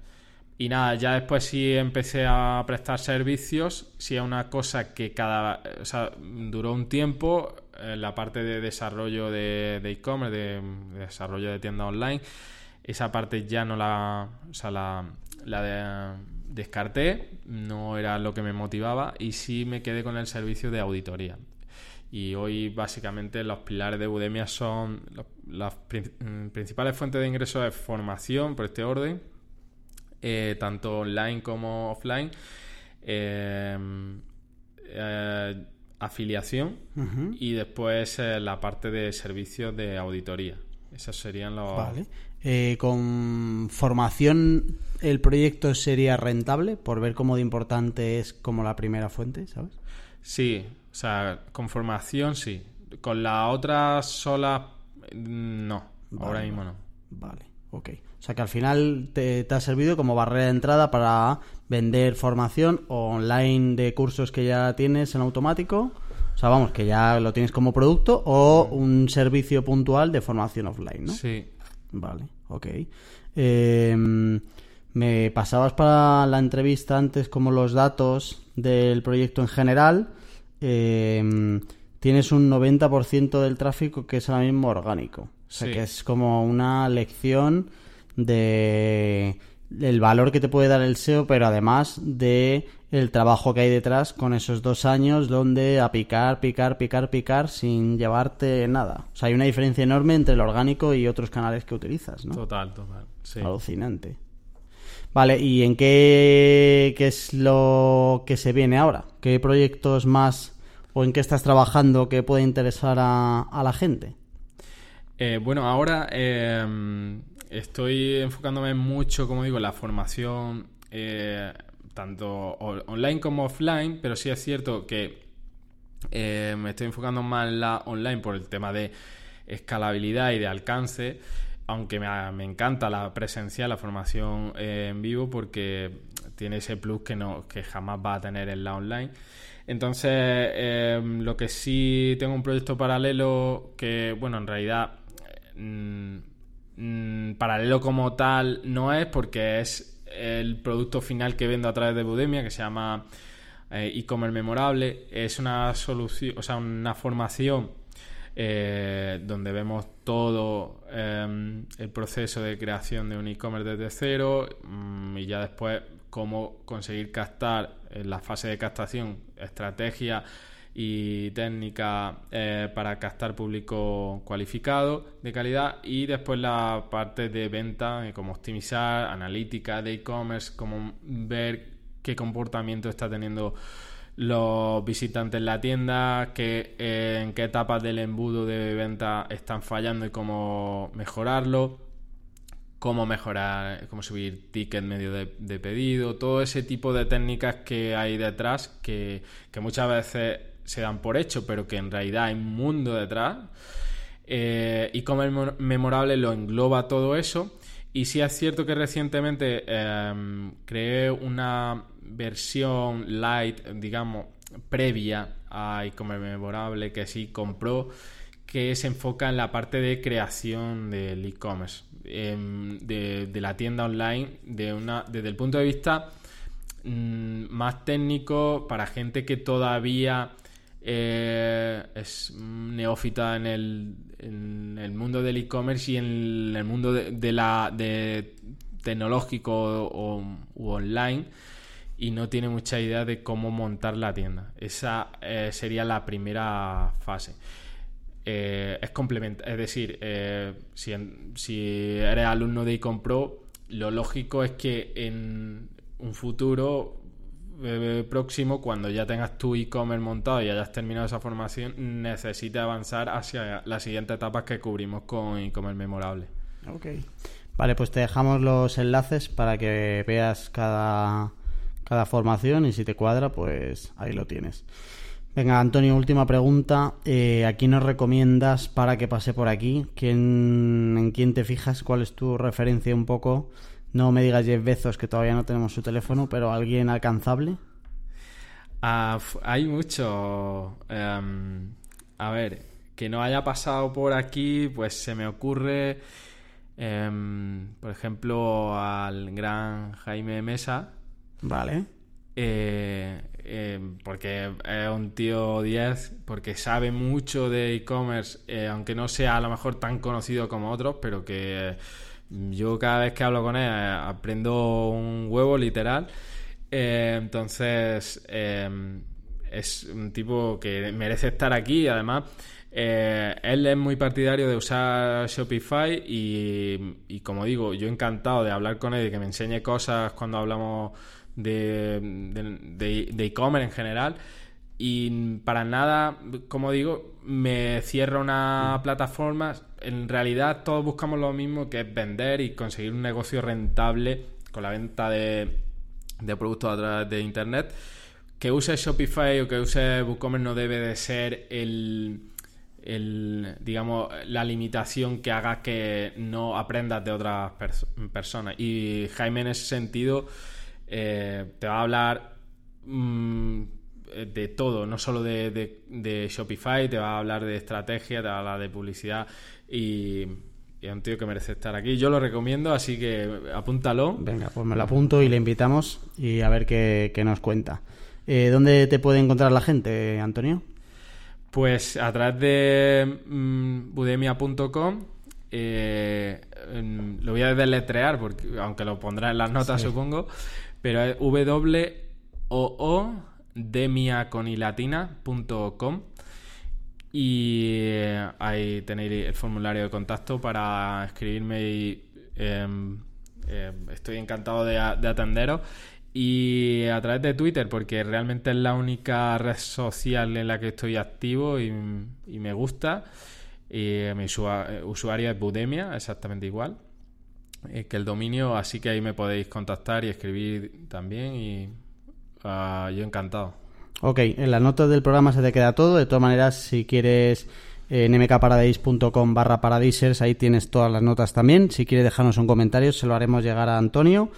Speaker 2: Y nada, ya después sí empecé a prestar servicios, sí es una cosa que cada, o sea, duró un tiempo, en eh, la parte de desarrollo de e-commerce, de, desarrollo de tienda online, esa parte ya no la, o sea, la, la descarté, no era lo que me motivaba y sí me quedé con el servicio de auditoría. Y hoy básicamente los pilares de Udemia son las mm, principales fuentes de ingresos de formación por este orden eh, tanto online como offline. Eh, eh, afiliación y después la parte de servicios de auditoría. Esos serían los...
Speaker 1: Vale. con formación, ¿el proyecto sería rentable? Por ver cómo de importante es como la primera fuente, ¿sabes?
Speaker 2: Sí, o sea, con formación sí. Con la otra sola, no. ahora mismo no.
Speaker 1: Vale, ok. O sea que al final te, ha servido como barrera de entrada para vender formación online de cursos que ya tienes en automático. O sea, vamos, que ya lo tienes como producto o un servicio puntual de formación offline, ¿no?
Speaker 2: Sí.
Speaker 1: Vale, Ok. Em, me pasabas para la entrevista antes como los datos del proyecto en general. Em, tienes un 90% del tráfico que es ahora mismo orgánico. O sea,
Speaker 2: Sí.
Speaker 1: que es como una lección de el valor que te puede dar el SEO, pero además de el trabajo que hay detrás con esos dos años donde a picar, picar, picar, picar sin llevarte nada. O sea, hay una diferencia enorme entre el orgánico y otros canales que utilizas, ¿no?
Speaker 2: Total, total. Sí.
Speaker 1: Alucinante. Vale, ¿y en qué, qué es lo que se viene ahora? ¿Qué proyectos más o en qué estás trabajando que puede interesar a, la gente?
Speaker 2: Eh, bueno, ahora eh, estoy enfocándome mucho, como digo, en la formación, eh, tanto online como offline, pero sí es cierto que eh, me estoy enfocando más en la online por el tema de escalabilidad y de alcance, aunque me, encanta la presencial, la formación en vivo, porque tiene ese plus que, no, que jamás va a tener en la online. Entonces, eh, lo que sí tengo un proyecto paralelo que, bueno, en realidad mm, mm, paralelo como tal no es porque es el producto final que vendo a través de Budemia que se llama eh, e-commerce memorable es una solución o sea una formación eh, donde vemos todo el proceso de creación de un e-commerce desde cero mm, y ya después cómo conseguir captar en la fase de captación estrategia y técnica eh, para captar público cualificado de calidad y después la parte de venta, eh, cómo optimizar, analítica de e-commerce, cómo ver qué comportamiento está teniendo los visitantes en la tienda, qué, eh, en qué etapas del embudo de venta están fallando y cómo mejorarlo cómo mejorar, cómo subir ticket medio de, pedido, todo ese tipo de técnicas que hay detrás que, muchas veces se dan por hecho, pero que en realidad hay un mundo detrás. Eh, y como memorable lo engloba todo eso. Y sí es cierto que recientemente eh, creé una versión light, digamos, previa a e-commerce memorable que sí compró, que se enfoca en la parte de creación del e-commerce, eh, de, la tienda online, de una, desde el punto de vista mmm, más técnico para gente que todavía eh, es neófita en el, en el mundo del e-commerce y en el mundo de, la de tecnológico o, online y no tiene mucha idea de cómo montar la tienda. Esa eh, sería la primera fase. Eh, es complementario, es decir, eh, si, en, si, eres alumno de Econ Pro, lo lógico es que en un futuro eh, próximo, cuando ya tengas tu e-commerce montado y hayas terminado esa formación, necesites avanzar hacia las siguientes etapas que cubrimos con e-commerce memorable.
Speaker 1: Ok. Vale, pues te dejamos los enlaces para que veas cada, cada formación y si te cuadra, pues ahí lo tienes. Venga, Antonio, última pregunta. Eh, ¿A quién nos recomiendas para que pase por aquí? ¿Quién, ¿En quién te fijas? ¿Cuál es tu referencia un poco? No me digas Jeff Bezos, que todavía no tenemos su teléfono, pero alguien alcanzable.
Speaker 2: Uh, hay mucho. Um, a ver, que no haya pasado por aquí, pues se me ocurre, um, por ejemplo, al gran Jaime Mesa.
Speaker 1: Vale.
Speaker 2: Eh, eh, porque es un tío 10, porque sabe mucho de e-commerce, eh, aunque no sea a lo mejor tan conocido como otros, pero que yo cada vez que hablo con él eh, aprendo un huevo literal. Entonces es un tipo que merece estar aquí además él es muy partidario de usar Shopify y, y como digo, yo encantado de hablar con él y que me enseñe cosas cuando hablamos de e-commerce en general. Y para nada, como digo, me cierra una plataforma. En realidad todos buscamos lo mismo, que es vender y conseguir un negocio rentable con la venta de, de productos a través de Internet. Que use Shopify o que use WooCommerce no debe de ser el, el, digamos, la limitación que haga que no aprendas de otras pers personas. Y Jaime en ese sentido eh, te va a hablar mmm, de todo, no solo de, de, de, Shopify, te va a hablar de estrategia, te va a hablar de publicidad y y es un tío que merece estar aquí. Yo lo recomiendo, así que apúntalo.
Speaker 1: Venga, pues me lo apunto y le invitamos y a ver qué, qué nos cuenta. Eh, ¿Dónde te puede encontrar la gente, Antonio?
Speaker 2: Pues a través de mm, budemia.com eh, lo voy a deletrear porque aunque lo pondrá en las notas supongo pero es w demiaconilatina.com y eh, ahí tenéis el formulario de contacto para escribirme y em, em, estoy encantado de, de atenderos. Y a través de Twitter, porque realmente es la única red social en la que estoy activo y, me gusta. Y mi usuario es Budemia, exactamente igual eh, que el dominio, así que ahí me podéis contactar y escribir también y uh, yo encantado.
Speaker 1: Ok, en las notas del programa se te queda todo. De todas maneras, si quieres en mkparadise.com barra paradisers, ahí tienes todas las notas también. Si quieres dejarnos un comentario, se lo haremos llegar a Antonio.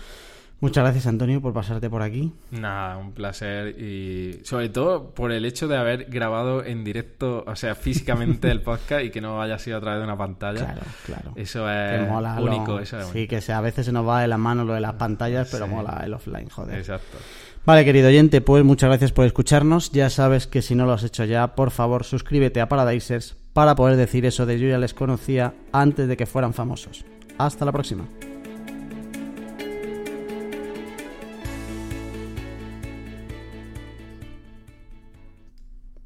Speaker 1: Muchas gracias, Antonio, por pasarte por aquí.
Speaker 2: Nada, un placer y sobre todo por el hecho de haber grabado en directo, o sea, físicamente el podcast y que no haya sido a través de una pantalla.
Speaker 1: Claro, claro.
Speaker 2: Eso es único. Eso
Speaker 1: sí, que a veces se nos va de las manos lo de las pantallas, pero mola el offline, joder.
Speaker 2: Exacto.
Speaker 1: Vale, querido oyente, pues muchas gracias por escucharnos. Ya sabes que si no lo has hecho ya, por favor, suscríbete a Paradisers para poder decir eso de yo ya les conocía antes de que fueran famosos. Hasta la próxima.